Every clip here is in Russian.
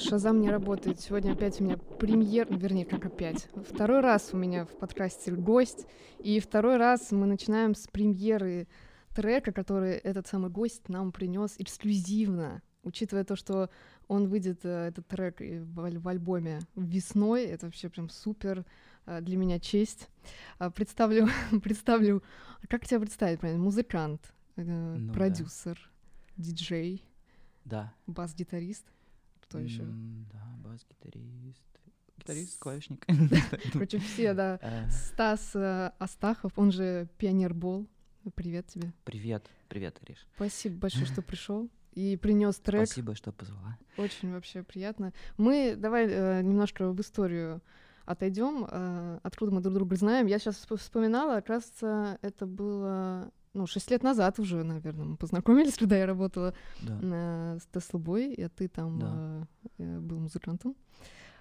Шазам не работает. Сегодня опять у меня премьер, вернее, как опять. Второй раз у меня в подкасте гость. И второй раз мы начинаем с премьеры трека, который этот самый гость нам принес эксклюзивно. Учитывая то, что он выйдет, э, этот трек, в, в альбоме весной, это вообще прям супер э, для меня честь. А, представлю, представлю, как тебя представить, правильно? Музыкант, э, ну, продюсер, да. диджей, да. бас-гитарист. Кто еще? Да, бас-гитарист. Гитарист, клавишник. Короче, все, да. Стас Астахов, он же Пионер Бол. Привет тебе. Привет, привет, Ириш. Спасибо большое, что пришел и принес трек. Спасибо, что позвала. Очень вообще приятно. Мы давай э, немножко в историю отойдем, э, откуда мы друг друга знаем. Я сейчас вспоминала, оказывается, это было ну, шесть лет назад уже, наверное, мы познакомились, когда я работала да. с Теслобой, и ты там да. э, был музыкантом.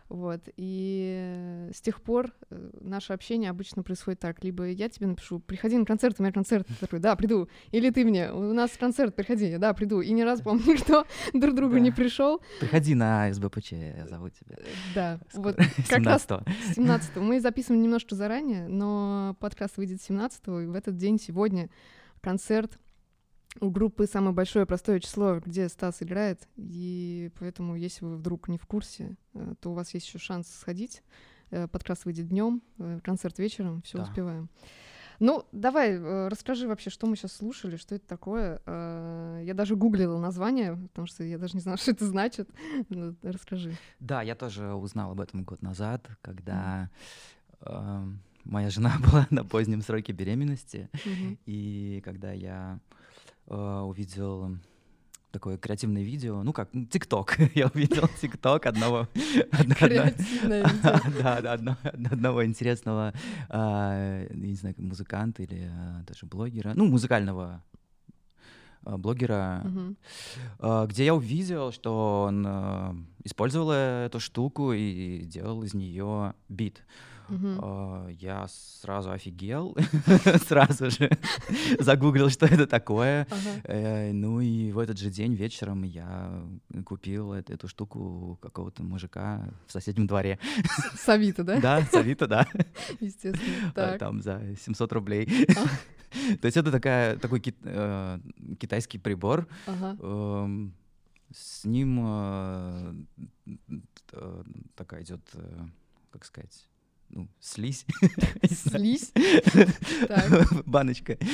Вот. И с тех пор э, наше общение обычно происходит так. Либо я тебе напишу, приходи на концерт, у меня концерт. Ты такой, да, приду. Или ты мне, у нас концерт, приходи. Да, приду. И ни разу, помню, никто друг другу да. не пришел. Приходи на СБПЧ, я зову тебя. Э, да, вот как раз 17 Мы записываем немножко заранее, но подкаст выйдет 17 и в этот день сегодня концерт у группы самое большое простое число, где Стас играет, и поэтому, если вы вдруг не в курсе, э, то у вас есть еще шанс сходить. Э, подкаст выйдет днем, э, концерт вечером, все да. успеваем. Ну, давай, расскажи вообще, что мы сейчас слушали, что это такое. Я даже гуглила название, потому что я даже не знала, что это значит. Ну, расскажи. Да, я тоже узнал об этом год назад, когда mm. Э, моя жена была на позднем сроке беременности, и когда я э, увидел такое креативное видео, ну как, ТикТок. Я увидел ТикТок одного... Креативное видео. Да, одного интересного, а, не знаю, музыканта или а, даже блогера, ну, музыкального а, блогера, где я увидел, что он использовал эту штуку и делал из нее бит. Uh-huh. Я сразу офигел, сразу же загуглил, что это такое. Uh-huh. Ну и в этот же день вечером я купил эту, штуку какого-то мужика в соседнем дворе. С Авито, да? Да, с Авито, да. Естественно. Так. Там за 700 рублей. То есть это такая, такой э, китайский прибор. Uh-huh. Э, с ним э, э, такая идет, э, как сказать, ну, слизь. Слизь? Баночка.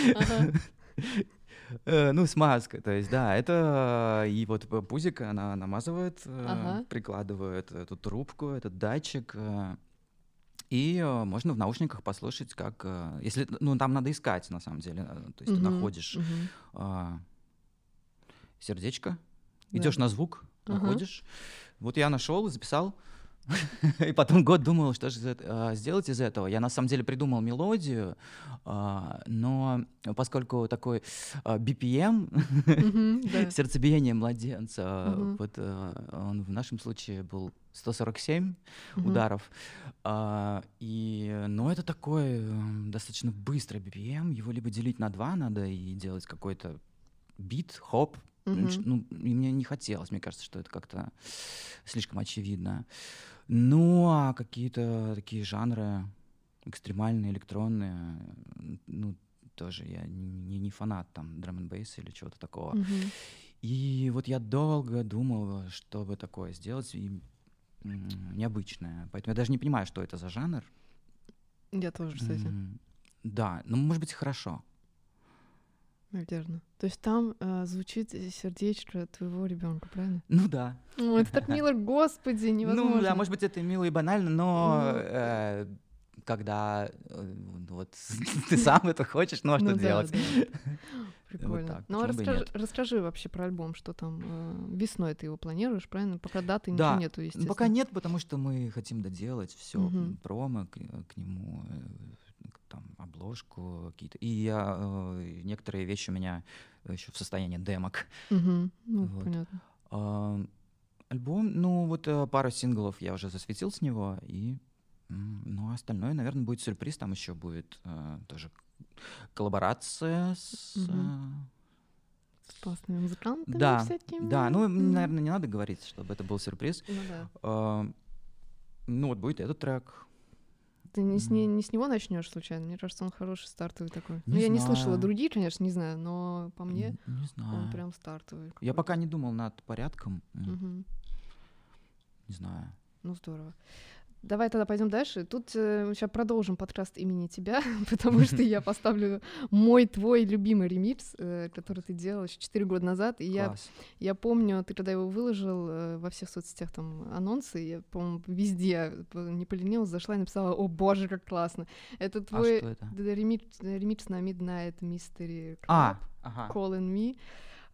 Э, ну, смазка, то есть, да, это и вот пузик она намазывает, э, прикладывает эту трубку, этот датчик, э, и можно в наушниках послушать, как, если, ну, там надо искать, на самом деле, то есть ты находишь сердечко, идешь на звук, находишь. Вот я нашел, записал, и потом год думал, что же а, сделать из этого. Я на самом деле придумал мелодию, а, но поскольку такой а, BPM, сердцебиение младенца, вот он в нашем случае был 147 ударов. И, но это такой достаточно быстрый BPM, его либо делить на два надо и делать какой-то бит, хоп, Mm-hmm. Ну, и мне не хотелось, мне кажется, что это как-то слишком очевидно. Ну, а какие-то такие жанры экстремальные, электронные, ну, тоже я не, не фанат там драм н или чего-то такого. Mm-hmm. И вот я долго думал, что бы такое сделать, и необычное. Поэтому я даже не понимаю, что это за жанр. Я тоже, кстати. Да, ну, может быть, хорошо. Наверное. То есть там э, звучит сердечко твоего ребенка, правильно? Ну да. О, это так мило, господи, невозможно. Ну да, может быть, это мило и банально, но э, когда э, вот ты сам это хочешь, ну а что ну, делать? Да, да. Прикольно. Вот так, ну а расскажи, расскажи вообще про альбом, что там э, весной ты его планируешь, правильно? Пока даты да. ничего нету, естественно. Пока нет, потому что мы хотим доделать все угу. промо к, к нему э, там, обложку какие-то. И я, э, некоторые вещи у меня еще в состоянии демок. Угу. Ну, вот. понятно. А, альбом, ну вот э, пару синглов я уже засветил с него, и ну, остальное, наверное, будет сюрприз. Там еще будет э, тоже коллаборация с... Угу. с классными музыкантами да, всякими. Да, ну, mm. наверное, не надо говорить, чтобы это был сюрприз. Ну да. Uh, ну вот будет этот трек. Ты не с, не, не с него начнешь случайно? Мне кажется, он хороший стартовый такой. Не ну, я знаю. не слышала другие, конечно, не знаю, но по мне не, не знаю. он прям стартовый. Я пока не думал над порядком. Угу. Не знаю. Ну здорово. Давай тогда пойдем дальше. Тут э, сейчас продолжим подкаст имени тебя, потому что я поставлю мой твой любимый ремикс, э, который ты делал еще 4 года назад. И я, я помню, ты когда его выложил э, во всех соцсетях там анонсы, я, по-моему, везде не поленилась, зашла и написала: О боже, как классно! Это твой а это? Ремикс, ремикс на Midnight Mystery Club, а, ага. Calling Me.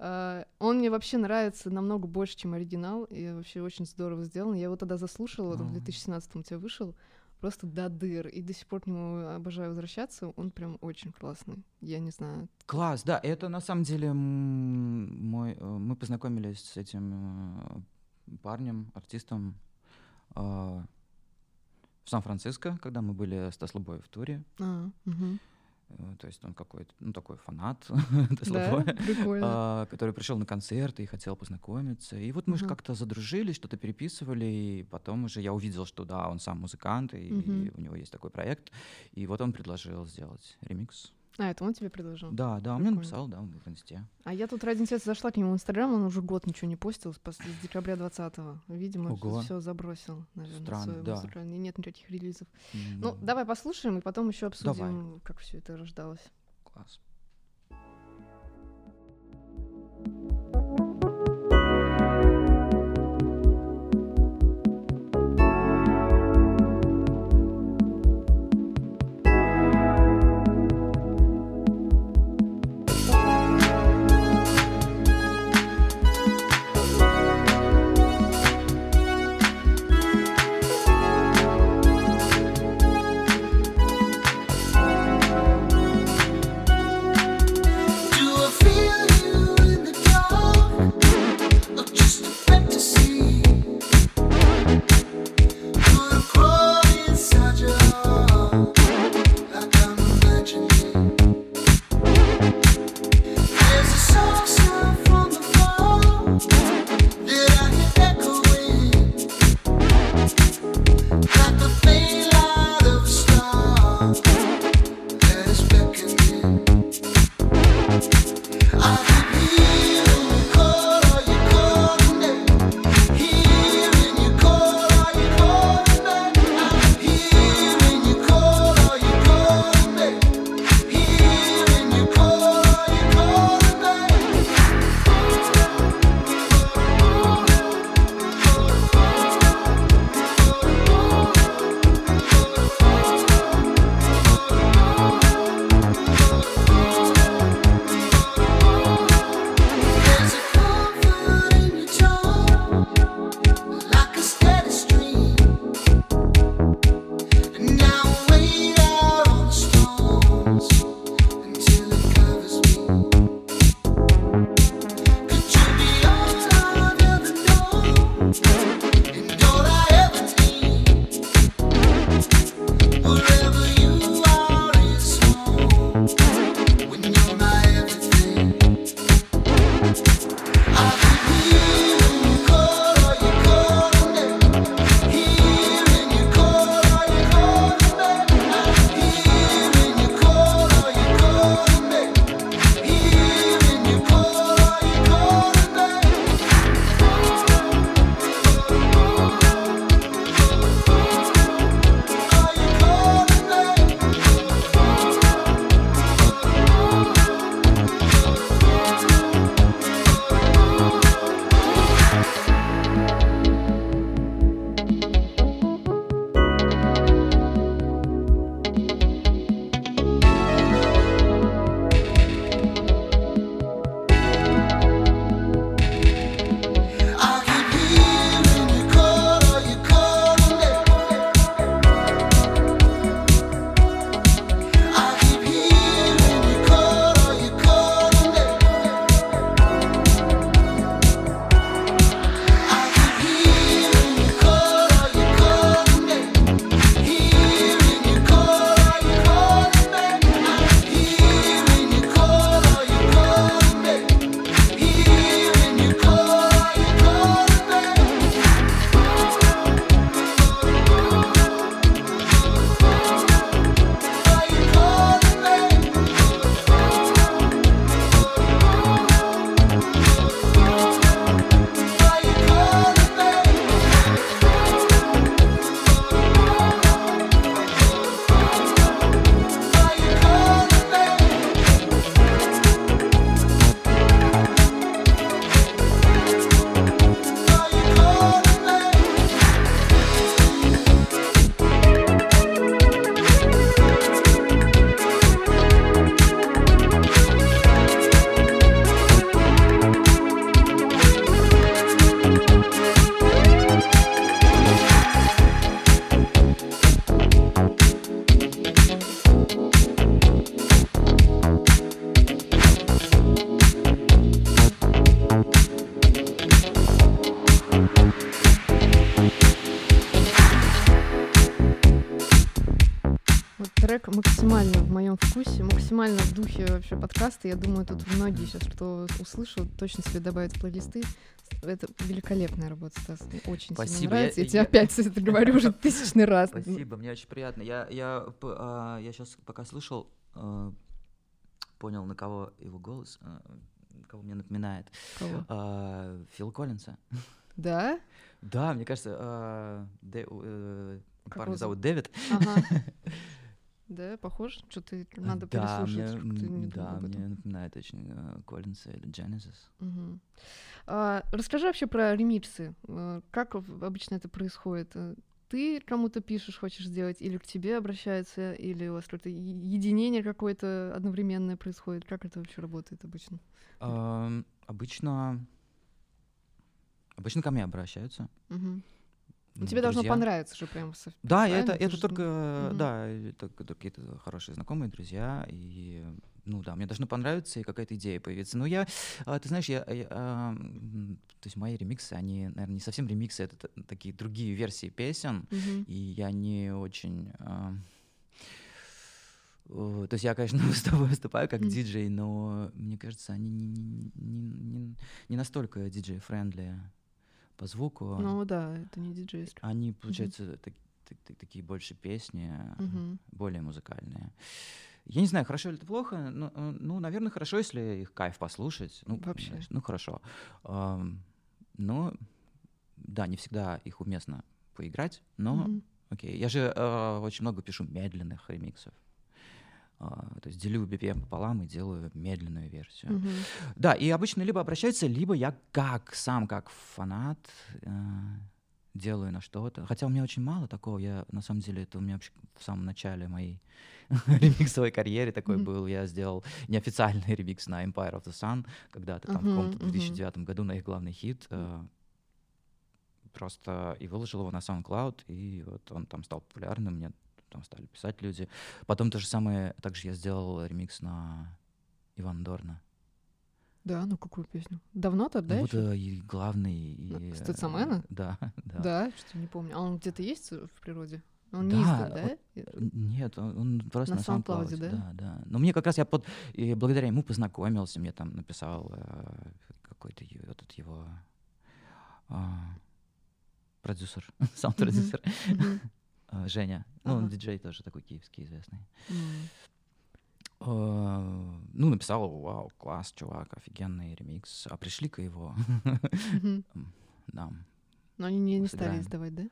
Uh, он мне вообще нравится намного больше, чем оригинал, и вообще очень здорово сделан. Я его тогда заслушала, вот в 2017 у тебя вышел, просто до дыр, и до сих пор к нему обожаю возвращаться, он прям очень классный, я не знаю. Класс, да, это на самом деле мой... Э, мы познакомились с этим э, парнем, артистом э, в Сан-Франциско, когда мы были с Таслобой в туре. А, угу. Э, то есть он какой-то, ну, такой фанат, да, а, который пришел на концерт и хотел познакомиться. И вот мы же как-то задружились, что-то переписывали, и потом уже я увидел, что да, он сам музыкант, и у него есть такой проект. И вот он предложил сделать ремикс. А, это он тебе предложил? Да, да, он мне написал, да, в инсте. А я тут ради интереса зашла к нему в Инстаграм, он уже год ничего не постил, с, с декабря 20-го. Видимо, все забросил, наверное, Странно, да. музыкальный. Нет никаких релизов. Mm. Ну, давай послушаем, и потом еще обсудим, давай. как все это рождалось. Класс. Вкусе, максимально в духе вообще подкаста. Я думаю, тут многие сейчас, кто услышал, точно себе добавят в плейлисты. Это великолепная работа, Стас. Мне очень Спасибо. сильно нравится. Я, я тебе я... опять это говорю уже тысячный раз. Спасибо, мне очень приятно. Я, я, а, я сейчас пока слышал, а, понял, на кого его голос, а, кого мне напоминает. Кого? А, Фил Коллинса. Да? Да, мне кажется, а, Дэ, э, парня зовут Дэвид. Ага. Да, похож? Что-то надо да, переслушать. Мне, да, мне напоминает очень uh, Коллинса или Genesis. Угу. А, расскажи вообще про ремиксы. А, как обычно это происходит? Э, ты кому-то пишешь, хочешь сделать, или к тебе обращаются, или у вас какое-то единение какое-то одновременное происходит? Как это вообще работает обычно? Uh, обычно... Обычно ко мне обращаются. Угу. Ну, тебе должно понравиться же прям. Да, это, это только, mm да, это какие-то хорошие знакомые, друзья, и, ну да, мне должно понравиться и какая-то идея появиться. Но я, а, ты знаешь, я, я а, то есть мои ремиксы, они, наверное, не совсем ремиксы, это такие другие версии песен, mm-hmm. и я не очень... А, то есть я, конечно, с тобой выступаю как mm. диджей, но мне кажется, они не, не, не, не настолько диджей-friendly по звуку. Ну да, это не диджейство. Они, получается, mm-hmm. так, так, так, такие больше песни, mm-hmm. более музыкальные. Я не знаю, хорошо или это плохо, но, ну, наверное, хорошо, если их кайф послушать. Ну, Вообще. Ну, хорошо. Но, да, не всегда их уместно поиграть, но mm-hmm. окей. Я же э, очень много пишу медленных ремиксов. А, то есть делю BPM пополам и делаю медленную версию. Mm-hmm. Да, и обычно либо обращаются, либо я как сам, как фанат, э, делаю на что-то. Хотя у меня очень мало такого. Я на самом деле это у меня вообще в самом начале моей ремиксовой карьере такой mm-hmm. был. Я сделал неофициальный ремикс на Empire of the Sun когда-то там mm-hmm. в каком-то 2009 mm-hmm. году на их главный хит. Э, просто и выложил его на SoundCloud, и вот он там стал популярным. Мне там стали писать люди. Потом то же самое, также я сделал ремикс на Иван Дорна. Да, ну какую песню? Давно-то, да? Ну, вот э, и главный. И? Э, да, да. Да, что не помню. А он где-то есть в природе? Он да, не издал, да? Вот, нет, он, он просто на, на SoundCloud, да? да? Да, Но мне как раз я под, и благодаря ему познакомился, мне там написал э, какой-то этот его э, продюсер, саунд-продюсер. Mm-hmm. А, Женя. Ну, он диджей тоже такой киевский известный. Uh, ну, написал, вау, класс, чувак, офигенный ремикс. А пришли-ка его. Да. Но они не, не стали издавать, да?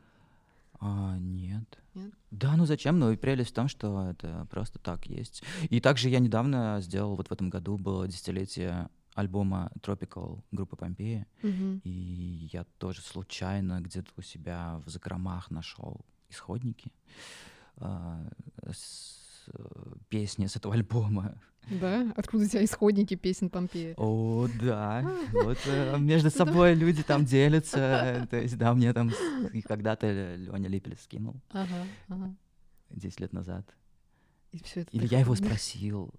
А, нет. Нет? Да, ну зачем? Ну и прелесть в том, что это просто так есть. И также я недавно сделал, вот в этом году было десятилетие альбома Tropical группы Помпеи. Mm-hmm. И я тоже случайно где-то у себя в закромах нашел исходники, а, с, песни с этого альбома. Да? Откуда у тебя исходники песен Помпея? О, да. Вот э, между собой люди там делятся. То есть, да, мне там когда-то Леня Липель скинул. Ага, ага. 10 лет назад. И все это Или я его спросил.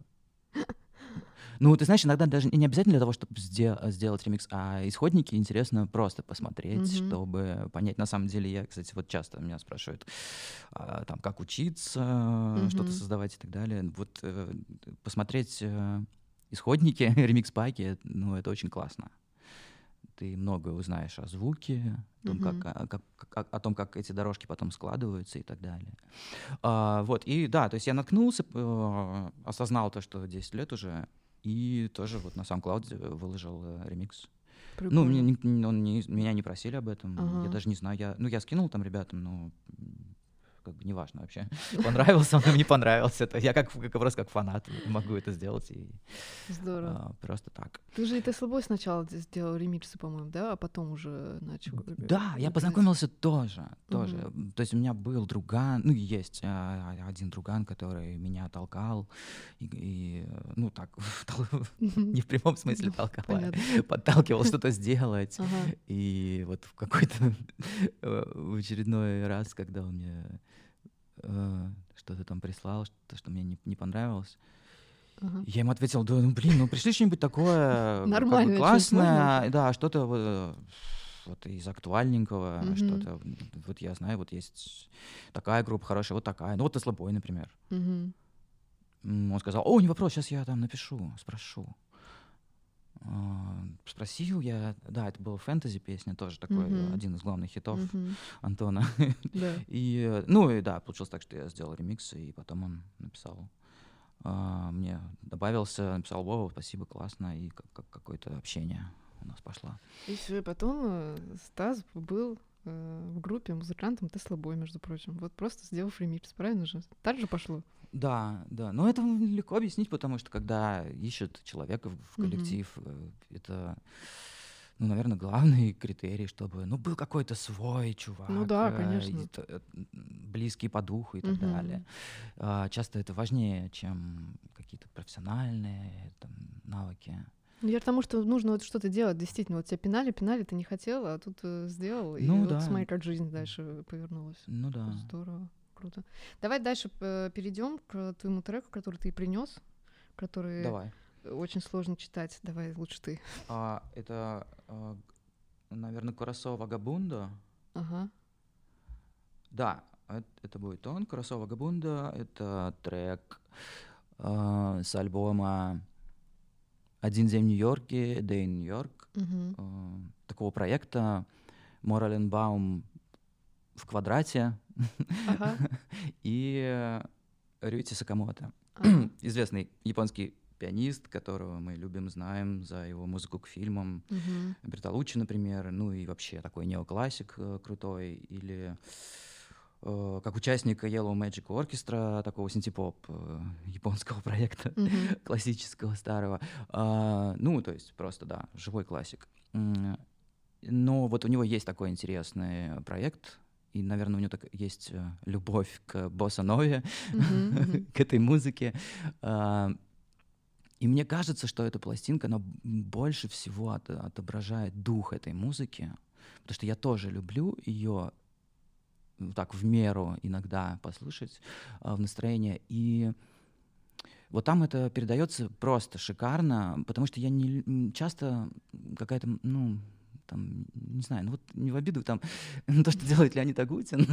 Ну, ты знаешь, иногда даже не обязательно для того, чтобы сделать ремикс, а исходники интересно просто посмотреть, mm-hmm. чтобы понять. На самом деле, я, кстати, вот часто меня спрашивают, а, там, как учиться, mm-hmm. что-то создавать и так далее. Вот э, посмотреть э, исходники, ремикс-паки, ну, это очень классно ты много узнаешь о звуке, о том, mm-hmm. как, как, как, о том, как эти дорожки потом складываются и так далее. А, вот, и да, то есть я наткнулся, э, осознал то, что 10 лет уже и тоже вот на SoundCloud выложил э, ремикс. Прикольно. Ну, мне, не, он не, меня не просили об этом. Ага. Я даже не знаю. Я, ну, я скинул там ребятам, но как бы неважно вообще. Понравился он или не понравился. Это я как, как просто как фанат могу это сделать. И, Здорово. А, просто так. Ты же и ты слабой сначала сделал ремиксы, по-моему, да, а потом уже начал. Да, я познакомился тоже, тоже. Угу. То есть у меня был друган, ну есть а, один друган, который меня толкал и, и ну так не в прямом смысле толкал, а подталкивал что-то сделать. И вот в какой-то в очередной раз, когда он мне э, что-то там прислал, что, что мне не, не понравилось. Ага. Я ему ответил, да, ну блин, ну пришли что-нибудь такое Нормальное, как бы классное, да, что-то вот из актуальненького что-то. Вот я знаю, вот есть такая группа хорошая, вот такая. Ну вот Теслобой, например. Mm-hmm. Он сказал, о, не вопрос, сейчас я там напишу, спрошу. А, спросил я, да, это была фэнтези песня, тоже такой mm-hmm. один из главных хитов mm-hmm. Антона. Yeah. и, ну и да, получилось так, что я сделал ремикс, и потом он написал а, мне добавился, написал Вова, спасибо, классно, и как, как какое-то общение у нас пошло. И все, и потом э, Стас был в группе музыкантом Теслобой, между прочим. Вот просто сделав ремикс, правильно же? Так же пошло? Да, да. Но это легко объяснить, потому что когда ищут человека в коллектив, mm-hmm. это ну, наверное, главный критерий, чтобы, ну, был какой-то свой чувак. Ну да, конечно. Э, близкий по духу и так угу. далее. А, часто это важнее, чем какие-то профессиональные там, навыки. Ну, я потому что нужно вот что-то делать, действительно. Вот тебя пинали, пинали, ты не хотела, а тут э, сделал, ну, и да. вот смотри, как жизнь дальше повернулась. Ну да. Здорово, круто. Давай дальше э, перейдем к твоему треку, который ты принес, который Давай. очень сложно читать. Давай лучше ты. А, это, а, наверное, Курасо Вагабунда. Ага. Да, это, это будет он, Курасо Вагабунда. Это трек э, с альбома «Один день в Нью-Йорке», «Day in York», uh э, такого проекта Мораленбаум в квадрате ага. и Рюти Сакамото, ага. известный японский пианист, которого мы любим, знаем за его музыку к фильмам. Uh-huh. Бертолуччи, например, ну и вообще такой неоклассик э, крутой, или э, как участник Yellow Magic Orchestra, такого синтепоп э, японского проекта, uh-huh. классического, старого. А, ну, то есть просто, да, живой классик. Но вот у него есть такой интересный проект, и, наверное, у него так есть э, любовь к босса-нове, uh-huh, uh-huh. к этой музыке. А, и мне кажется, что эта пластинка, она больше всего от, отображает дух этой музыки, потому что я тоже люблю ее так в меру иногда послушать э, в настроение. И вот там это передается просто шикарно, потому что я не часто какая-то, ну, там, не знаю, ну вот не в обиду там то, что делает Леонид Агутин,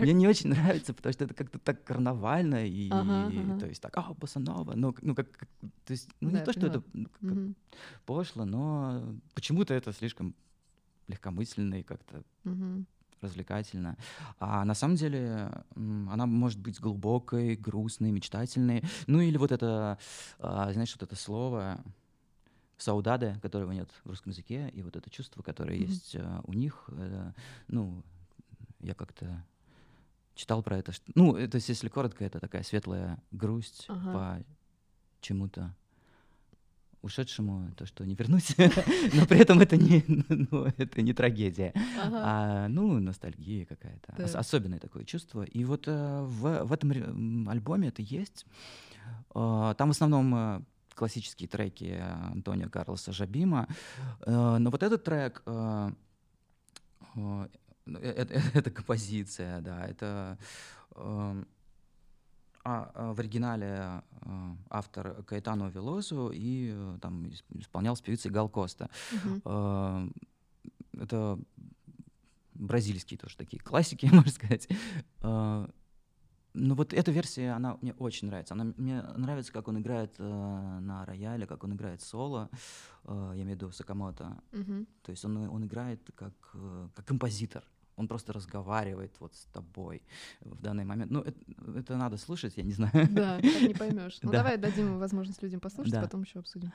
мне не очень нравится, потому что это как-то так карнавально, и то есть так, а, босанова, ну, ну как, то есть, ну не то, что это пошло, но почему-то это слишком легкомысленно и как-то развлекательно. А на самом деле она может быть глубокой, грустной, мечтательной. Ну или вот это, а, знаешь, вот это слово саудады, которого нет в русском языке, и вот это чувство, которое mm-hmm. есть uh, у них, uh, ну, я как-то читал про это. Ну, то есть, если коротко, это такая светлая грусть ага. по чему-то ушедшему, то, что не вернусь, но при этом это не, ну, это не трагедия, ага. а, ну, ностальгия какая-то, да. особенное такое чувство. И вот э, в, в этом альбоме это есть. Э, там в основном э, классические треки Антонио Карлоса Жабима. Э, но вот этот трек, это, э, это композиция, да, это эм, а, а, в оригинале э, автор Каэтано Велозу и там исполнял с певицей Гал Коста. Uh-huh. Это бразильские тоже такие классики, можно сказать. Ну вот эта версия, она мне очень нравится. Она, мне нравится, как он играет э, на рояле, как он играет соло, э, я имею в виду Сакамото. Mm-hmm. То есть он, он играет как, э, как композитор. Он просто разговаривает вот с тобой в данный момент. Ну, это, это надо слушать, я не знаю. Да, так не поймешь. Ну, да. давай дадим возможность людям послушать, да. потом еще обсудим.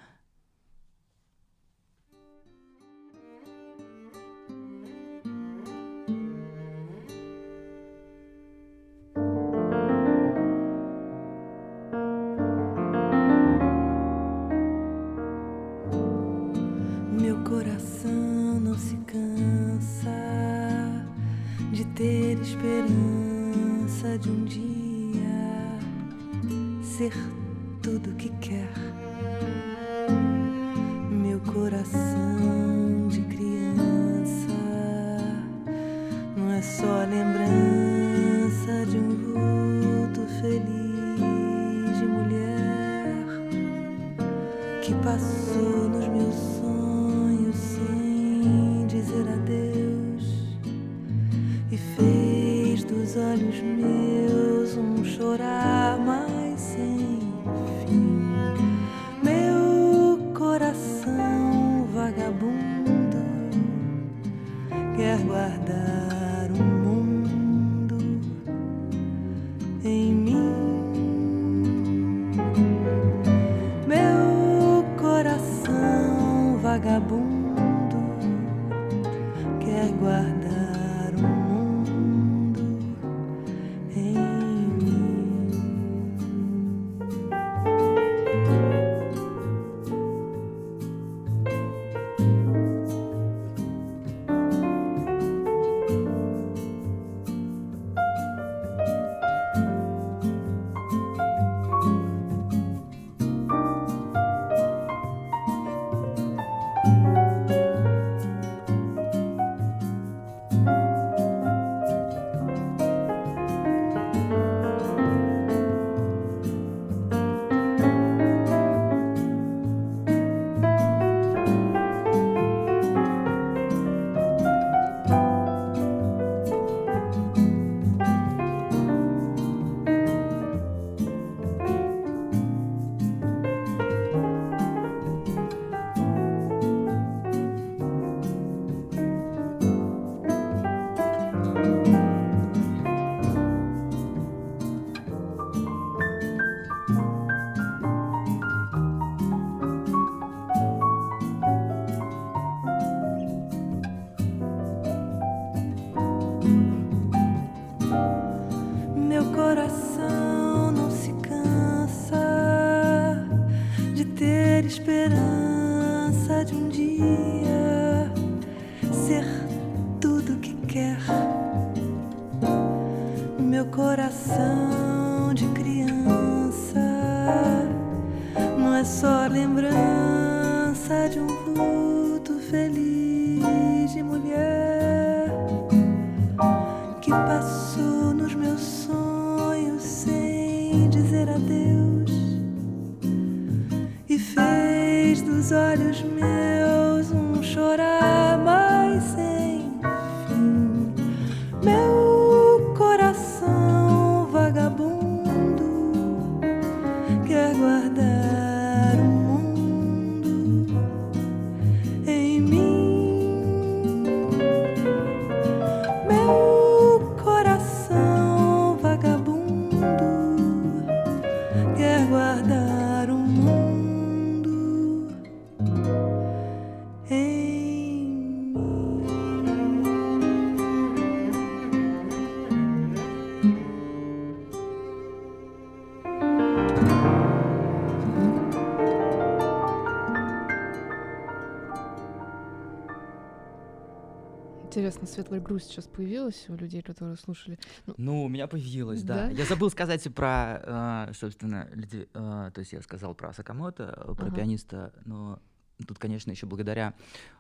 Светлая грусть сейчас появилась у людей, которые слушали. Ну, Ну, у меня появилось, да. Да? Я забыл сказать про, э, собственно, люди, э, то есть я сказал про Сакамото, э, про Ага. пианиста, но тут, конечно, еще благодаря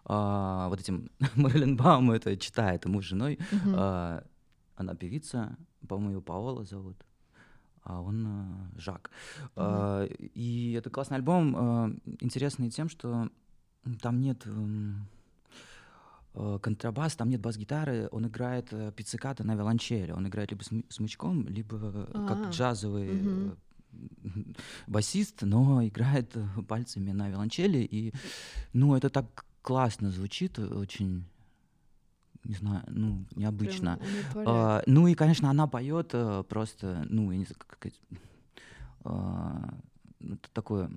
вот этим Мэрилин Бауму это читает, ему с женой. Э, она певица, по-моему, ее Паола зовут, а он э, Жак. Э, и это классный альбом, э, интересный тем, что там нет м, э, контрабас, там нет бас-гитары, он играет э, пиццикато на виолончели, он играет либо см- смычком, либо э, А, как джазовый мгм. э, басист, но играет э, пальцами на виолончели, и, ну, это так классно звучит, э, очень, не знаю, ну, необычно. А, ну и, конечно, она поет э, просто, ну, я не знаю, как а, т- такое э,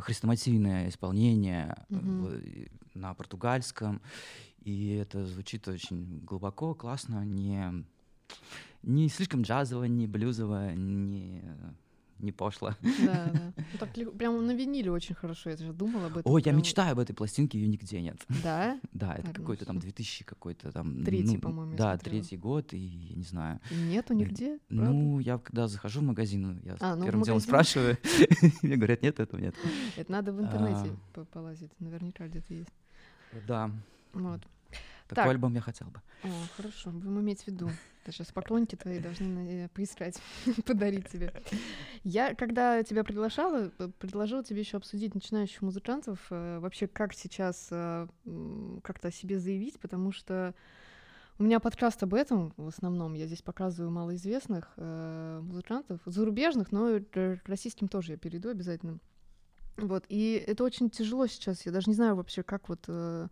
хрестоматийное исполнение э, и на португальском, и это звучит очень глубоко, классно, не, не слишком джазово, не блюзово, не, не пошло. Да, да. Ну, так прям на виниле очень хорошо. Я даже думала об этом. Ой, я прям- мечтаю об этой пластинке, ее нигде нет. Да? Да, это ну какой-то там всё. 2000 какой-то там... Третий, ну, по-моему, я Да, смотрела. третий год, и я не знаю. Нету нигде? Правда? Ну, я когда захожу в магазин, я А, ну, первым делом спрашиваю, мне говорят, нет, этого нет. Это надо в интернете А. по- полазить. Наверняка где-то есть. Да. Вот. Такой так. альбом я хотел бы. О, хорошо, будем иметь в виду. Это сейчас поклонники твои должны поискать, подарить тебе. Я, когда тебя приглашала, предложила тебе еще обсудить начинающих музыкантов, э, вообще как сейчас э, как-то о себе заявить, потому что у меня подкаст об этом в основном. Я здесь показываю малоизвестных э, музыкантов, зарубежных, но к российским тоже я перейду обязательно. Вот, и это очень тяжело сейчас. Я даже не знаю вообще, как вот э,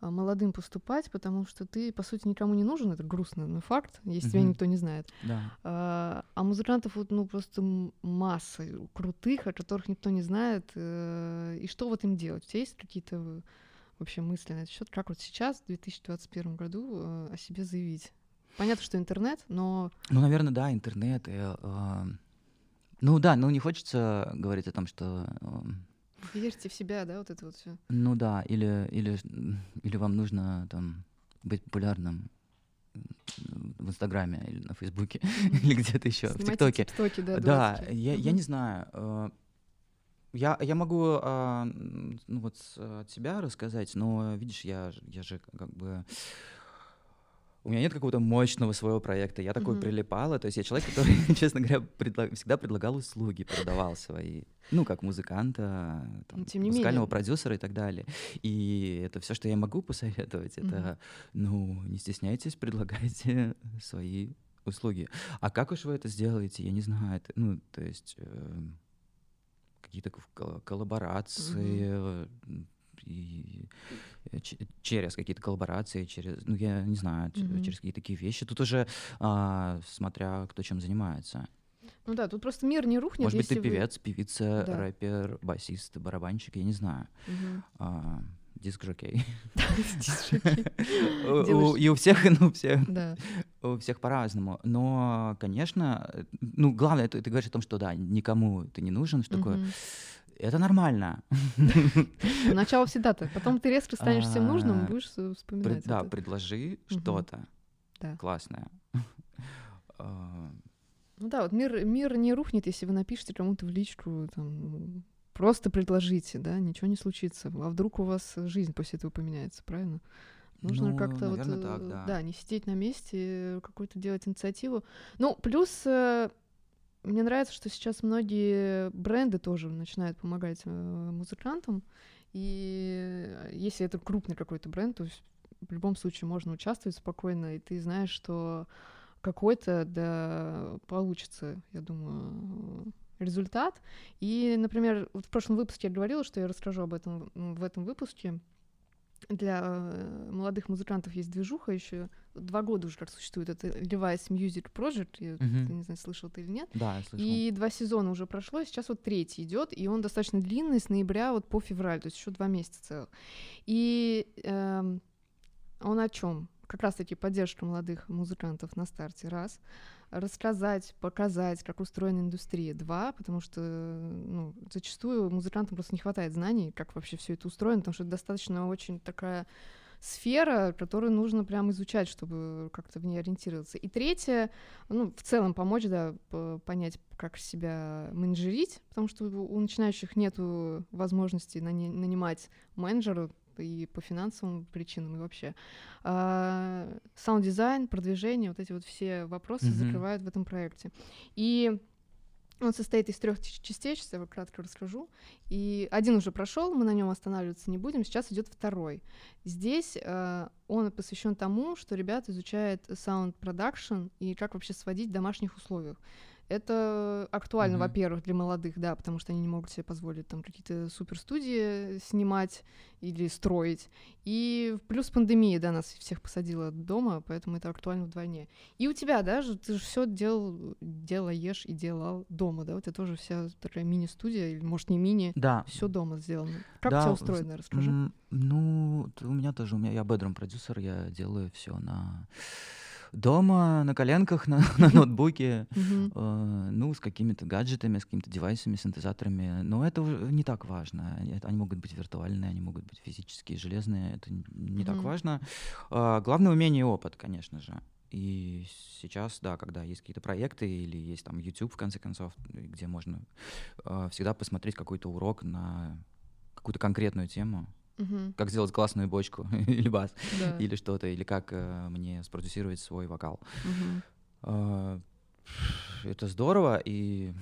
молодым поступать, потому что ты, по сути, никому не нужен, это грустно, но факт, если mm-hmm. тебя никто не знает. Да. А, а музыкантов вот, ну, просто масса крутых, о которых никто не знает, э, и что вот им делать? У тебя есть какие-то вообще мысли на этот счет, как вот сейчас, в 2021 году, э, о себе заявить? Понятно, что интернет, но... Ну, наверное, да, интернет. И, э, ну да, ну не хочется говорить о том, что... Э, Верьте в себя, да, вот это вот все. Ну да, или, или, или вам нужно там быть популярным в Инстаграме или на Фейсбуке или где-то еще в ТикТоке. ТикТоке, да. Да, я, я не знаю. Э, я, я могу а, ну, вот от себя рассказать, но видишь, я, я же как бы у меня нет какого-то мощного своего проекта. Я такой mm-hmm. прилипала. То есть я человек, который, честно говоря, предлаг... всегда предлагал услуги, продавал свои. Ну, как музыканта, там, Тем не музыкального менее. продюсера и так далее. И это все, что я могу посоветовать. Mm-hmm. Это, ну, не стесняйтесь, предлагайте свои услуги. А как уж вы это сделаете, я не знаю. Это, ну, то есть э, какие-то коллаборации, mm-hmm и э, через какие-то коллаборации, через, ну, я не знаю, mm-hmm. через какие-то такие вещи. Тут уже а, смотря кто чем занимается. Ну да, тут просто мир не рухнет. Может быть, ты певец, вы... певица, да. рэпер, басист, барабанщик, я не знаю. Mm-hmm. А, диск-жокей. И у всех, ну, все, у всех по-разному. Но, конечно, ну, главное, ты говоришь о том, что, да, никому ты не нужен, что такое это нормально. Начало всегда так. Потом ты резко станешь всем нужным, а, будешь вспоминать. Да, предложи что-то классное. А. Ну да, вот мир, мир не рухнет, если вы напишете кому-то в личку, там, просто предложите, да, ничего не случится. А вдруг у вас жизнь после этого поменяется, правильно? Нужно ну, как-то вот, так, э, да. да, не сидеть на месте, какую-то делать инициативу. Ну, плюс э, мне нравится, что сейчас многие бренды тоже начинают помогать э, музыкантам. И если это крупный какой-то бренд, то в любом случае можно участвовать спокойно, и ты знаешь, что какой-то да получится, я думаю, результат. И, например, вот в прошлом выпуске я говорила, что я расскажу об этом в этом выпуске для э, молодых музыкантов есть движуха еще. Два года уже как существует. Это Levi's Music Project. Я uh-huh. не знаю, слышал ты или нет. Да, я слышал. И два сезона уже прошло, и сейчас вот третий идет, и он достаточно длинный, с ноября вот по февраль, то есть еще два месяца целых. И эм, он о чем? Как раз-таки поддержка молодых музыкантов на старте, раз рассказать, показать, как устроена индустрия. Два, потому что ну, зачастую музыкантам просто не хватает знаний, как вообще все это устроено, потому что это достаточно очень такая сфера, которую нужно прям изучать, чтобы как-то в ней ориентироваться. И третье, ну, в целом помочь, да, понять, как себя менеджерить, потому что у начинающих нет возможности нанимать менеджера, и по финансовым причинам, и вообще. А, саунд-дизайн, продвижение, вот эти вот все вопросы mm-hmm. закрывают в этом проекте. И он состоит из трех частей, сейчас я кратко расскажу. И один уже прошел, мы на нем останавливаться не будем. Сейчас идет второй. Здесь э, он посвящен тому, что ребята изучают саунд продакшн и как вообще сводить в домашних условиях. Это актуально, mm-hmm. во-первых, для молодых, да, потому что они не могут себе позволить там какие-то суперстудии снимать или строить. И плюс пандемия, да, нас всех посадила дома, поэтому это актуально вдвойне. И у тебя, да, ты же все делал, делаешь и делал дома, да, у тебя тоже вся такая мини-студия, или, может, не мини, да. все дома сделано. Как да, у тебя устроено, расскажи. Ну, у меня тоже, у меня, я бедрум продюсер, я делаю все на дома на коленках, на, на ноутбуке, э, ну, с какими-то гаджетами, с какими-то девайсами, синтезаторами. Но это не так важно. Они могут быть виртуальные, они могут быть физические, железные. Это не так важно. Э, главное умение и опыт, конечно же. И сейчас, да, когда есть какие-то проекты или есть там YouTube, в конце концов, где можно э, всегда посмотреть какой-то урок на какую-то конкретную тему, Угу. Как сделать классную бочку или бас, да. или что-то, или как э, мне спродюсировать свой вокал. Угу. Э, это здорово, и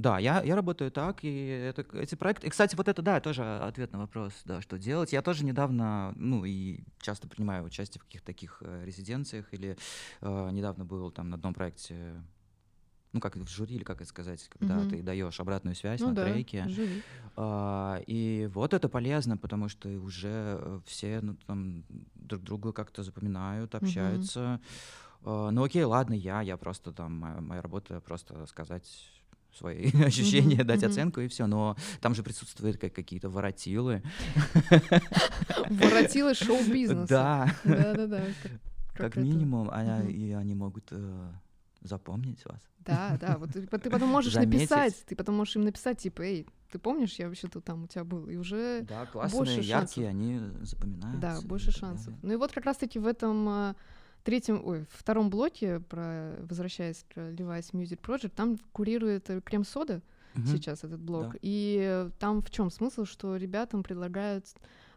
да, я, я работаю так, и это, эти проекты... И, кстати, вот это, да, тоже ответ на вопрос, да, что делать. Я тоже недавно, ну, и часто принимаю участие в каких-то таких э, резиденциях, или э, недавно был там на одном проекте ну как в жюри или как это сказать, когда mm-hmm. ты даешь обратную связь ну, на да, треке. Жюри. А, и вот это полезно, потому что уже э, все ну, там, друг друга как-то запоминают, общаются. Mm-hmm. А, ну окей, ладно, я, я просто там, моя, моя работа просто сказать свои ощущения, mm-hmm. дать mm-hmm. оценку и все. Но там же присутствуют как какие-то воротилы. Воротилы шоу-бизнеса. Да. Да-да-да. Как минимум, а и они могут э, запомнить вас. Да, да, вот ты, ты потом можешь Заметить. написать, ты потом можешь им написать, типа, эй, ты помнишь, я вообще-то там у тебя был, и уже да, классные, больше яркие, шансов. они запоминаются. Да, больше шансов. Далее. Ну и вот как раз-таки в этом э, третьем, ой, втором блоке, про, возвращаясь к Levi's Music Project, там курирует э, крем-сода угу. сейчас этот блок, да. и там в чем смысл, что ребятам предлагают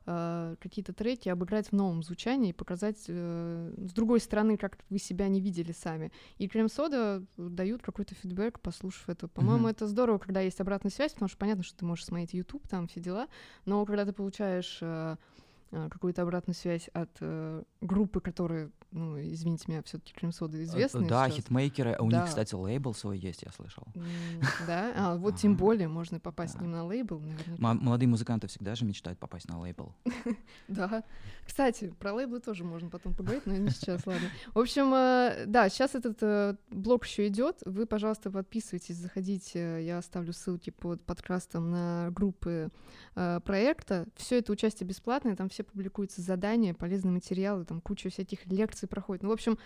э, какие-то треки обыграть в новом звучании и показать э, с другой стороны, как вы себя не видели сами. И крем-сода дают какой-то фидбэк, послушав это. По-моему, mm-hmm. это здорово, когда есть обратная связь, потому что понятно, что ты можешь смотреть YouTube, там все дела, но когда ты получаешь э, э какую-то обратную связь от э, группы, которые ну, извините меня, все-таки крем-сода э, известные. Да, сейчас. хитмейкеры. У да. них, кстати, лейбл свой есть, я слышал. Да, а вот тем более можно попасть да. на лейбл. Молодые музыканты всегда же мечтают попасть на лейбл. Да. Кстати, про лейблы тоже можно потом поговорить, но не сейчас, ладно. В общем, э, да, сейчас этот э, блог еще идет. Вы, пожалуйста, подписывайтесь, заходите. Я оставлю ссылки под подкастом на группы проекта. Все это участие бесплатное, там все публикуются задания, полезные материалы, там куча всяких лекций лекции проходят. Ну, в общем,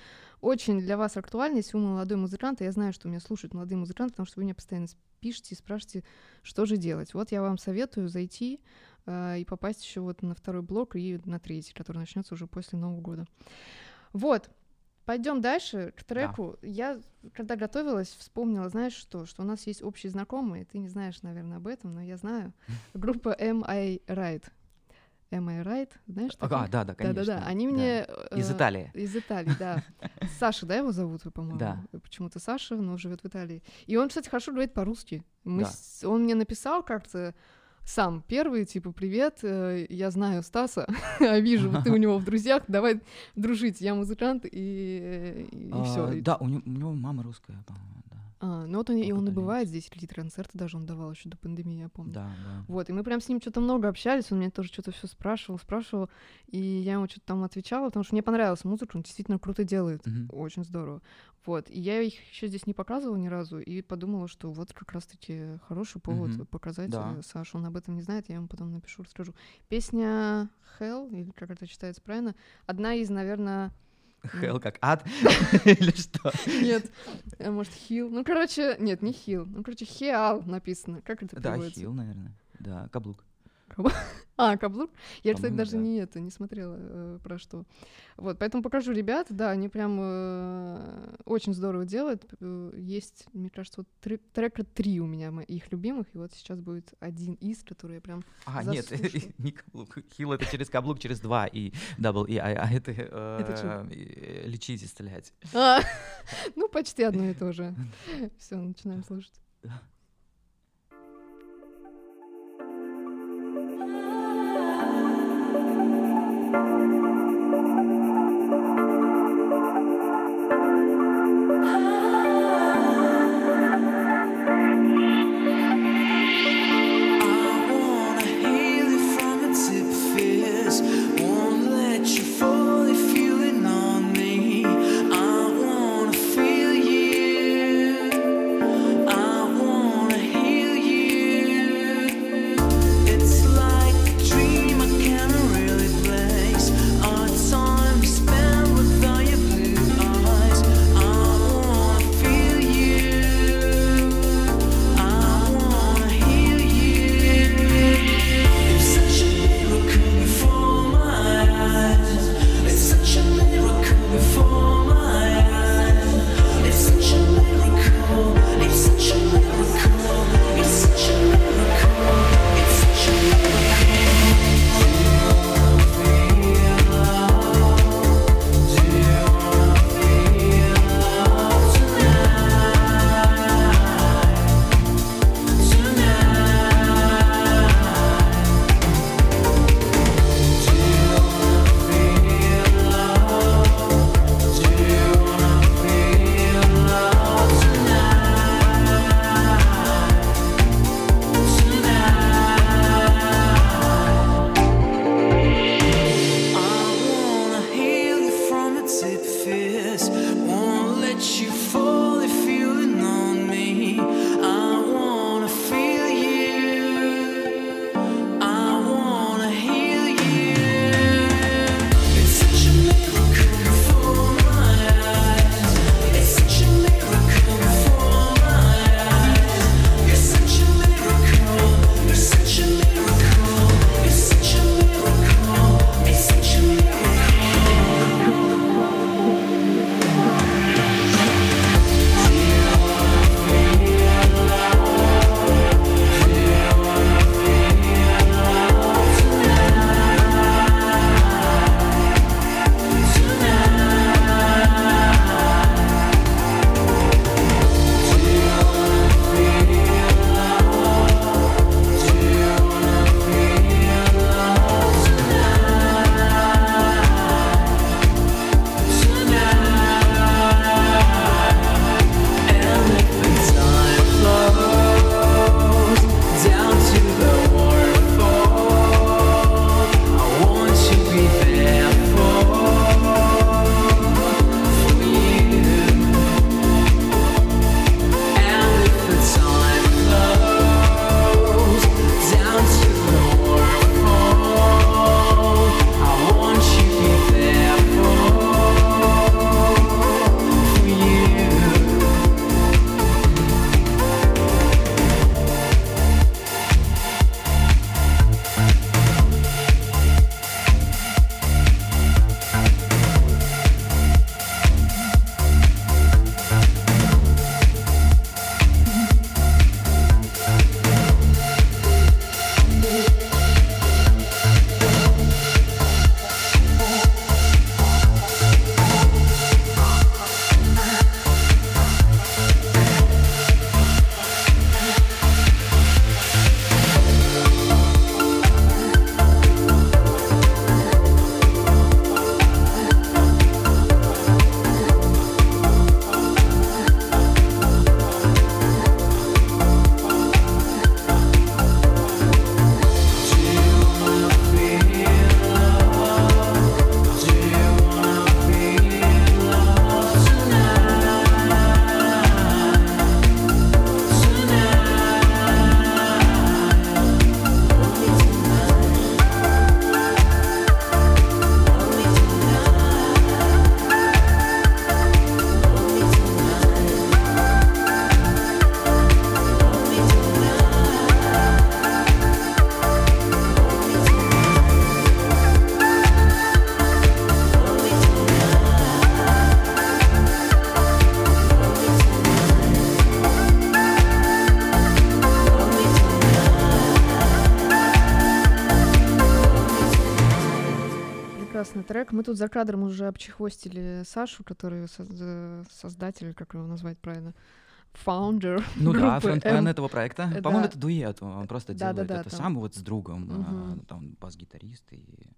очень для вас актуально, если вы молодой музыкант, и я знаю, что меня слушают молодые музыканты, потому что вы мне постоянно пишете и спрашиваете, что же делать. Вот я вам советую зайти э, и попасть еще вот на второй блок и на третий, который начнется уже после Нового года. Вот, Пойдем дальше к треку. Да. Я, когда готовилась, вспомнила, знаешь что, что у нас есть общие знакомые. Ты не знаешь, наверное, об этом, но я знаю. Группа M.I. Right. Am I right? Знаешь? Ага, да, да, конечно. Да-да-да. Они мне... Э, из Италии. Из Италии, да. Саша, да, его зовут, по-моему? Да. Почему-то Саша, но живет в Италии. И он, кстати, хорошо говорит по-русски. Мы да. с... Он мне написал как-то сам первый, типа, привет, э, я знаю Стаса, а вижу, ты у него в друзьях, давай дружить, я музыкант, и, и а, все. Да, у него, у него мама русская, по-моему. А, ну вот он, и он и бывает здесь, какие-то концерты даже он давал еще до пандемии, я помню. Да, да. Вот, и мы прям с ним что-то много общались, он мне тоже что-то все спрашивал, спрашивал, и я ему что-то там отвечала, потому что мне понравилась музыка, он действительно круто делает, uh-huh. очень здорово. Вот, и я их еще здесь не показывала ни разу, и подумала, что вот как раз-таки хороший повод uh-huh. показать да. Э, Сашу, он об этом не знает, я ему потом напишу, расскажу. Песня Hell, или как это читается правильно, одна из, наверное, Hell как ад? Или что? Нет, а может хил. Ну, короче, нет, не хил. Ну, короче, хеал написано. Как это переводится? Да, хил, наверное. Да, каблук. А, каблук? Я, кстати, даже да. не это, не смотрела э, про что. Вот, поэтому покажу ребят, да, они прям э, очень здорово делают. Э, есть, мне кажется, вот три, трека три у меня их любимых, и вот сейчас будет один из, который я прям А, нет, не каблук. Heel — это через каблук, через два e, double e, а, а это, это лечить и стрелять. А, ну, почти одно и то же. Все, начинаем слушать. Трек. Мы тут за кадром уже обчехвостили Сашу, который создатель, как его назвать правильно, founder Ну да, фронтмен этого проекта. Да. По-моему, это дуэт, он просто да, делает да, да, это там. сам вот с другом, угу. там бас-гитарист и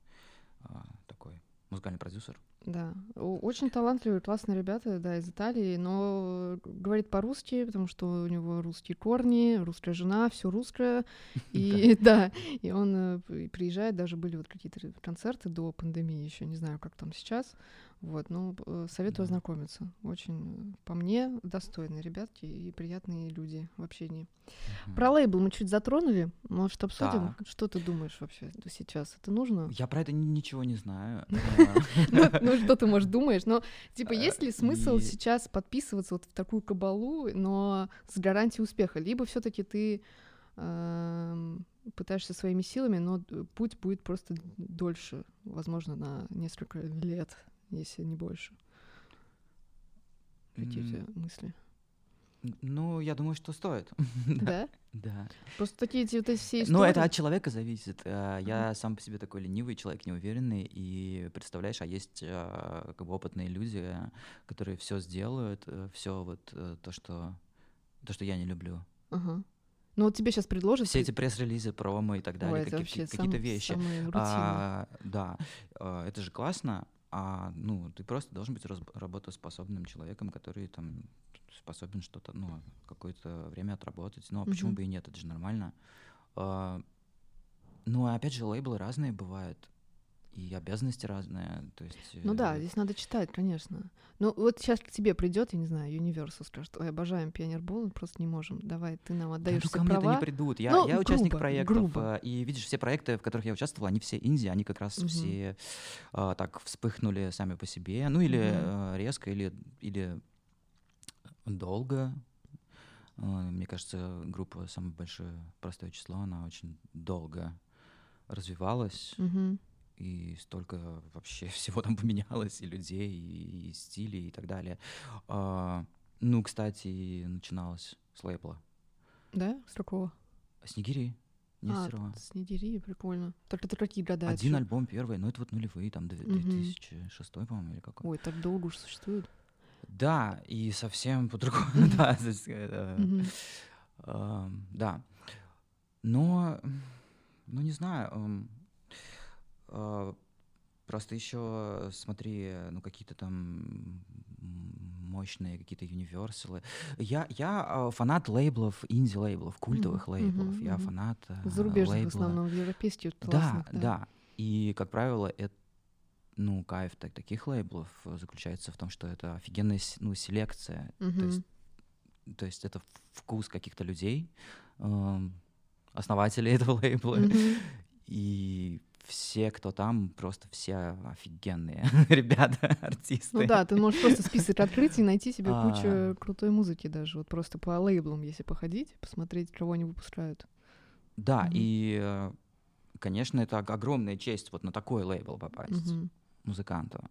а, такой музыкальный продюсер. Да, очень талантливые, классные ребята, да, из Италии, но говорит по-русски, потому что у него русские корни, русская жена, все русское, и да, и он э, приезжает, даже были вот какие-то концерты до пандемии, еще не знаю, как там сейчас, вот, ну, э, советую да. ознакомиться. Очень, по мне, достойные ребятки и приятные люди в общении. Угу. Про лейбл мы чуть затронули. Может, обсудим? Так. Что ты думаешь вообще сейчас? Это нужно? Я про это ничего не знаю. Ну, ну, что ты, может, думаешь? Но, типа, есть ли смысл сейчас подписываться вот в такую кабалу, но с гарантией успеха? Либо все таки ты эм, пытаешься своими силами, но путь будет просто дольше, возможно, на несколько лет если не больше. Какие mm. мысли? Ну, я думаю, что стоит. Да? Да. Просто такие вот эти все истории. Ну, это от человека зависит. Э, я сам по себе такой ленивый человек, неуверенный, и представляешь, а есть э, как бы опытные люди, которые все сделают, э, все вот то, что то, что я не люблю. Ага. Ну вот тебе сейчас предложат. Все эти пресс-релизы, промо и так далее, какие-то какие вещи. А, да, это же классно, а ну ты просто должен быть работоспособным человеком, который там способен что-то, ну, какое-то время отработать. Ну, а почему бы и нет, это же нормально. А, ну, а опять же, лейблы разные бывают и обязанности разные. То есть, ну да, э, здесь надо читать, конечно. Ну вот сейчас к тебе придет, я не знаю, Universal скажет, ой, обожаем пионербол, просто не можем. Давай, ты нам отдаешь да, ну, ко мне это не придут. Я, ну, я участник грубо, проектов, грубо. Э, и видишь, все проекты, в которых я участвовал, они все инди, они как раз угу. все а, так вспыхнули сами по себе. Ну или угу. а, резко, или, или долго. Мне кажется, группа «Самое большое простое число», она очень долго развивалась. Угу и столько вообще всего там поменялось, и людей, и, и стилей, и так далее. А, ну, кстати, начиналось с лейбла. Да? С какого? Снегири. Нестерова. А, Снегири, прикольно. Только это какие года? Один альбом первый, ну это вот нулевые, там 2006, угу. по-моему, или какой. Ой, так долго уже существует. Да, и совсем по-другому, да, э, да. Но, ну не знаю, просто еще смотри, ну какие-то там мощные какие-то универсалы. Я, я а, фанат лейблов, инди-лейблов, культовых mm-hmm. лейблов. Mm-hmm. Я фанат а, Зарубежных лейбла. в основном, европейских да, да, да. И, как правило, это ну, кайф так, таких лейблов заключается в том, что это офигенная ну, селекция. Mm-hmm. То, есть, то есть это вкус каких-то людей, э, основателей этого лейбла. Mm-hmm. И все, кто там, просто все офигенные ребята, артисты. Ну да, ты можешь просто список открыть и найти себе а. кучу крутой музыки даже, вот просто по лейблам, если походить, посмотреть, кого они выпускают. Да, и, э, конечно, это огромная честь вот на такой лейбл попасть музыканту.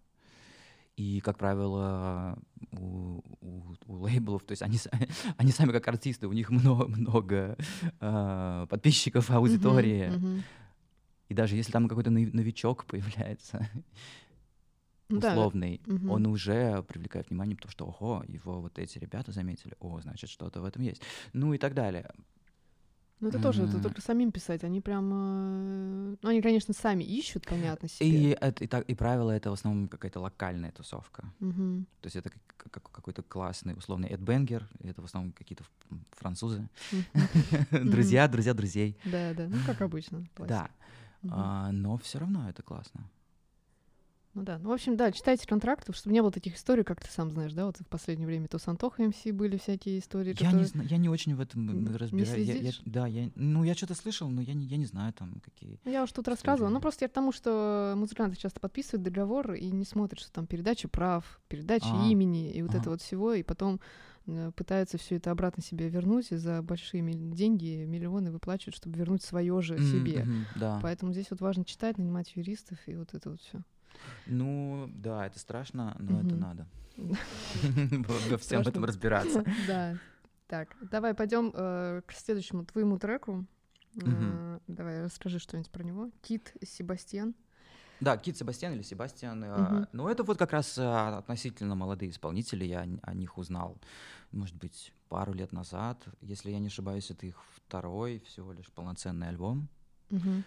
И, как правило, у, у, у лейблов, то есть они, они сами как артисты, у них много, много э, подписчиков, аудитории. Uh-huh, uh-huh. И даже если там какой-то новичок появляется, условный, да. он уже привлекает внимание, потому что, ого, его вот эти ребята заметили, о, значит, что-то в этом есть. Ну и так далее. Ну, это тоже, это только самим писать. Они прям... Э, ну, они, конечно, сами ищут, понятно, себе. И, это, и, так, и правило это в основном какая-то локальная тусовка. Угу. То есть это как, как, какой-то классный, условный Эд Бенгер, это в основном какие-то французы. Друзья, друзья друзей. Да, да, ну, как обычно. Да. Угу. А, но все равно это классно. Ну да, ну в общем, да, читайте контракты, чтобы не было таких историй, как ты сам знаешь, да, вот в последнее время то с Антохой МС были всякие истории. Я которые... не знаю, я не очень в этом разбираюсь. Я, я, да, я, ну я что-то слышал, но я не, я не знаю там какие. Я уж тут рассказывала, ну просто я к тому, что музыканты часто подписывают договор и не смотрят, что там передача прав, передача а, имени и вот а. это вот всего, и потом пытаются все это обратно себе вернуть и за большие деньги миллионы выплачивают, чтобы вернуть свое же себе. Mm-hmm, да. Поэтому здесь вот важно читать, нанимать юристов и вот это вот все. Ну, да, это страшно, но это надо. Во всем этом разбираться. Да. Так, давай пойдем э, к следующему твоему треку. Э, давай расскажи что-нибудь про него. Кит Себастьян. Да, Кит Себастьян или Себастьян. Угу. Ну, это вот как раз относительно молодые исполнители, я о них узнал, может быть, пару лет назад. Если я не ошибаюсь, это их второй всего лишь полноценный альбом. Угу.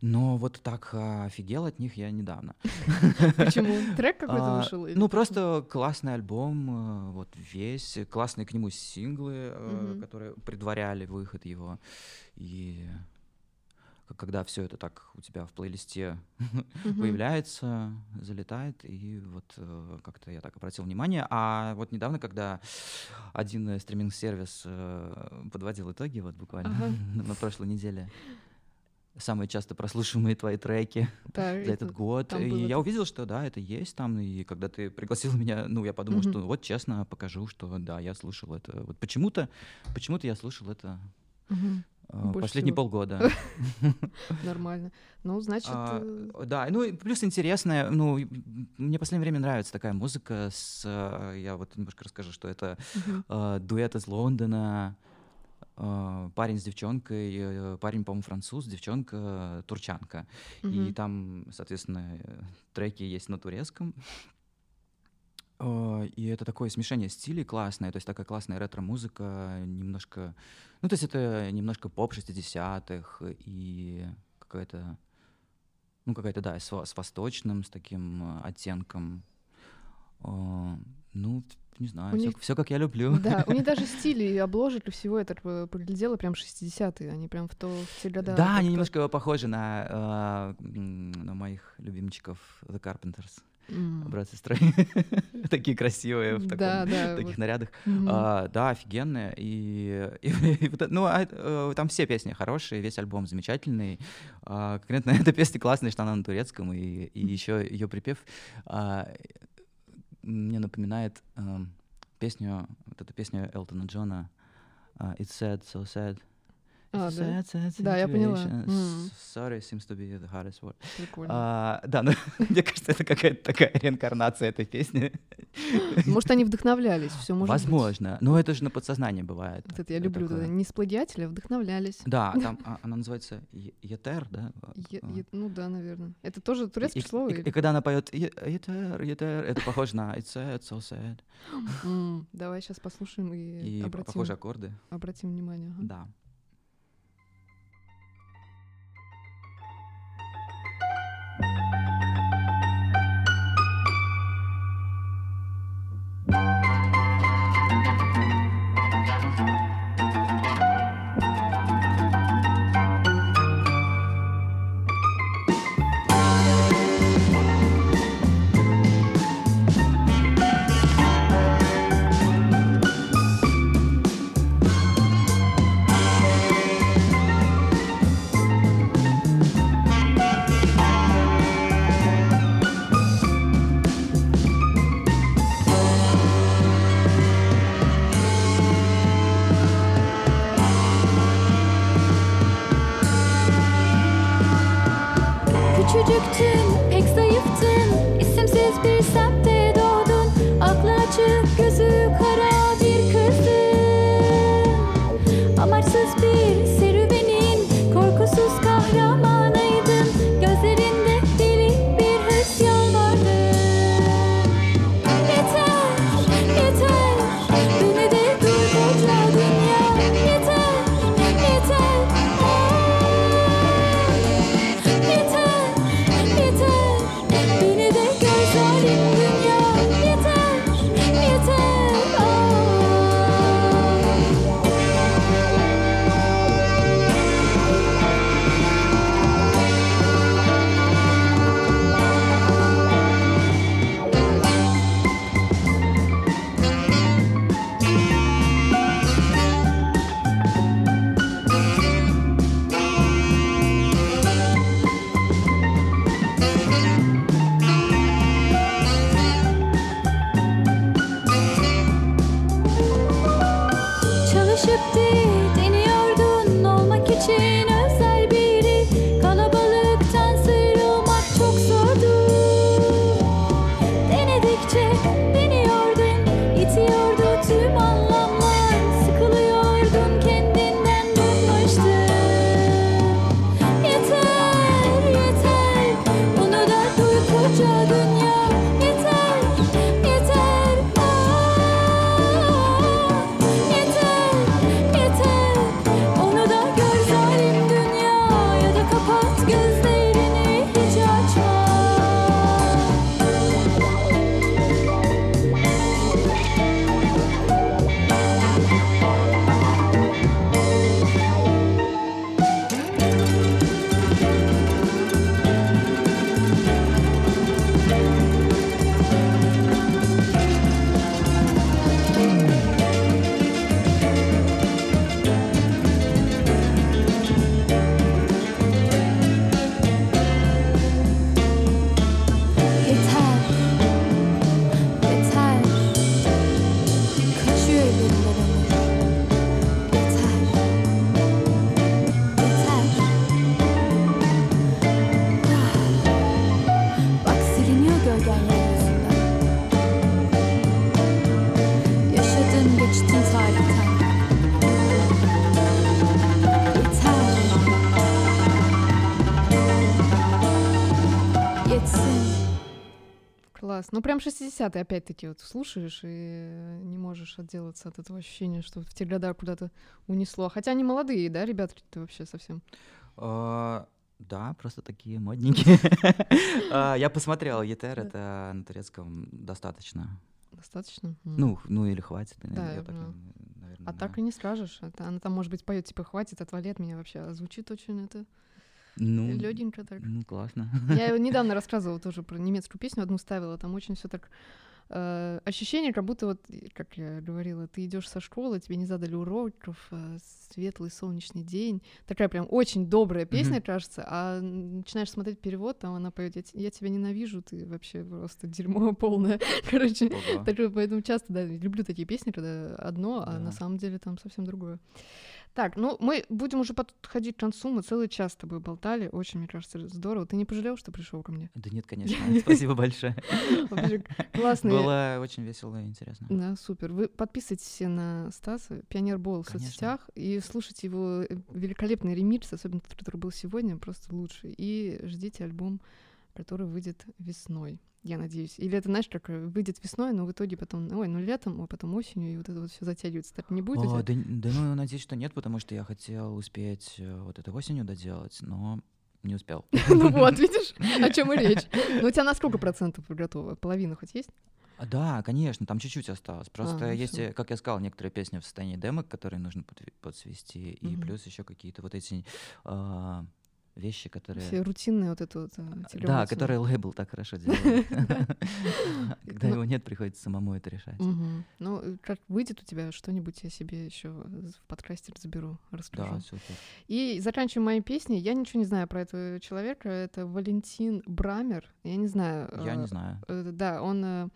Но вот так офигел от них я недавно. Почему? Трек какой-то а, вышел? Ну, просто классный альбом, вот весь, классные к нему синглы, которые предваряли выход его. И когда все это так у тебя в плейлисте mm-hmm. появляется, залетает, и вот э, как-то я так обратил внимание. А вот недавно, когда один э, стриминг-сервис э, подводил итоги, вот буквально uh-huh. на прошлой неделе, самые часто прослушиваемые твои треки за этот год. И было... я увидел, что да, это есть там. И когда ты пригласил меня, ну, я подумал, mm-hmm. что вот честно покажу, что да, я слушал это. Вот почему-то, почему-то я слушал это mm-hmm. Больше Последние всего. полгода. Нормально. Ну, значит... А, э, да, ну, плюс интересная, ну, мне в последнее время нравится такая музыка с... Э, я вот немножко расскажу, что это uh, дуэт из Лондона, Uh, парень с девчонкой, парень, по-моему, француз, девчонка турчанка. И там, соответственно, треки есть на турецком. Uh, и это такое смешение стилей классное, то есть такая классная ретро-музыка, немножко ну, то есть это немножко поп 60-х и какая-то, ну, какая-то, да, с, с восточным, с таким э, оттенком. О, ну, не знаю, все, них... все как я люблю. Да, у них даже стиль и обложек и всего это приглядело прям 60-е, они прям в то в те года. Да, они немножко похожи на, э, на моих любимчиков The Carpenters. Mm. Брат сестры. Такие красивые в таком, да, да, таких вот. нарядах. Mm-hmm. А, да, офигенные. И, и, и ну, а, а, там все песни хорошие, весь альбом замечательный. А, конкретно эта песня классная, что она на турецком, и, и еще ее припев а, мне напоминает а, песню, вот эту песню Элтона Джона «It's sad, so sad». А, да? да, я поняла. Sorry seems to be the hardest word. Прикольно. А, да, ну, мне кажется, это какая-то такая реинкарнация этой песни. Может, они вдохновлялись, все может Возможно. Быть. Но это же на подсознании бывает. Вот это я люблю. Такое. Не сплагиатели, а вдохновлялись. Да, там она называется Етер, да? Е, е, ну да, наверное. Это тоже турецкое и, слово? И, когда она поет Етер, Етер, это похоже на It's sad, so sad. Mm, давай сейчас послушаем и, и обратим. похожи аккорды. Обратим внимание. Ага. Да. Прям 60-е опять-таки вот слушаешь и не можешь отделаться от этого ощущения, что в те года куда-то унесло. Хотя они молодые, да, ребята ты вообще совсем? А, да, просто такие модненькие. А, я посмотрел ЕТР, это на турецком достаточно. Достаточно? Ну, ну или хватит. Наверное, а так и не скажешь. Это, она там, может быть, поет типа хватит, отвали от меня вообще. А звучит очень это ну, легенько так. Ну, классно. Я недавно рассказывала тоже про немецкую песню, одну ставила, там очень все так э, ощущение, как будто вот, как я говорила, ты идешь со школы, тебе не задали уроков, э, светлый солнечный день, такая прям очень добрая песня, mm-hmm. кажется, а начинаешь смотреть перевод, там она поет, я, я тебя ненавижу, ты вообще просто дерьмо полное, короче, так, поэтому часто, да, люблю такие песни, когда одно, а на самом деле там совсем другое. Так, ну мы будем уже подходить к концу. Мы целый час с тобой болтали. Очень, мне кажется, здорово. Ты не пожалел, что пришел ко мне? Да нет, конечно. Спасибо большое. Классно. Было очень весело и интересно. Да, супер. Вы подписывайтесь все на Стаса, Пионер Бол в соцсетях, и слушайте его э, великолепный ремикс, особенно тот, который был сегодня, просто лучший. И ждите альбом, который выйдет весной я надеюсь. Или это, знаешь, как э, выйдет весной, но в итоге потом, ой, ну летом, а потом осенью, и вот это вот все затягивается. Так не будет? О, да, да, ну, надеюсь, что нет, потому что я хотел успеть э, вот это осенью доделать, но не успел. Ну вот, видишь, о чем и речь. Ну у тебя на сколько процентов готово? Половина хоть есть? А, да, конечно, там чуть-чуть осталось. Просто а, есть, все. как я сказал, некоторые песни в состоянии демок, которые нужно подсвести, и плюс еще какие-то вот эти а, вещи, которые... Все рутинные вот это вот. Э, да, которые лейбл так хорошо делает. Когда его нет, приходится самому это решать. Ну, э, как выйдет у тебя что-нибудь, я себе еще в подкасте заберу, расскажу. И заканчиваем мои песни. Я ничего не знаю про этого человека. Это Валентин Брамер. Я не знаю. Я не э, знаю. Да, он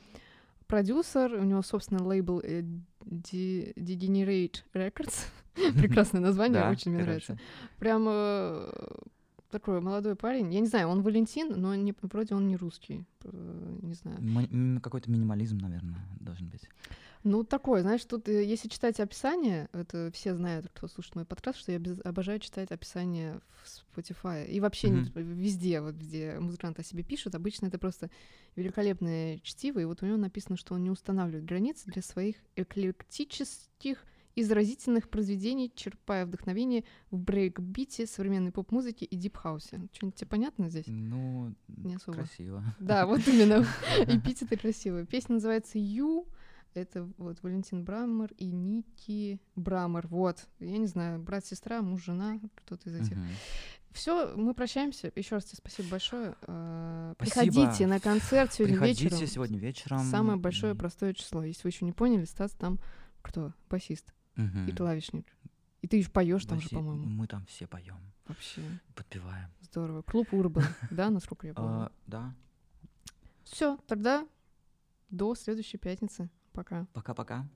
продюсер, у него собственный лейбл Degenerate Records. Прекрасное название, очень мне нравится. Прям такой молодой парень. Я не знаю, он Валентин, но не, вроде он не русский. Не знаю. М- какой-то минимализм, наверное, должен быть. Ну, такое, знаешь, тут, э, если читать описание, это все знают, кто слушает мой подкаст, что я без, обожаю читать описание в Spotify. И вообще mm-hmm. везде, вот где музыкант о себе пишет, обычно это просто великолепное чтиво. И вот у него написано, что он не устанавливает границы для своих эклектических из разительных произведений, черпая вдохновение в брейк-бите, современной поп-музыке и дип-хаусе. Что-нибудь тебе понятно здесь? Ну, не особо. красиво. Да, вот именно. Эпитеты красивые. Песня называется «You». Это вот Валентин Брамер и Ники Брамер. Вот. Я не знаю, брат-сестра, муж-жена, кто-то из этих. Угу. Все, мы прощаемся. Еще раз тебе спасибо большое. А, спасибо. Приходите на концерт сегодня Приходите вечером. сегодня вечером. Самое большое простое число. Если вы еще не поняли, Стас там кто? Басист угу. и клавишник. И ты еще поешь там же, по-моему. Мы там все поем. Вообще. Подпеваем. Здорово. Клуб Урбан, да, насколько я помню? А, да. Все, тогда до следующей пятницы. Пока. Пока-пока.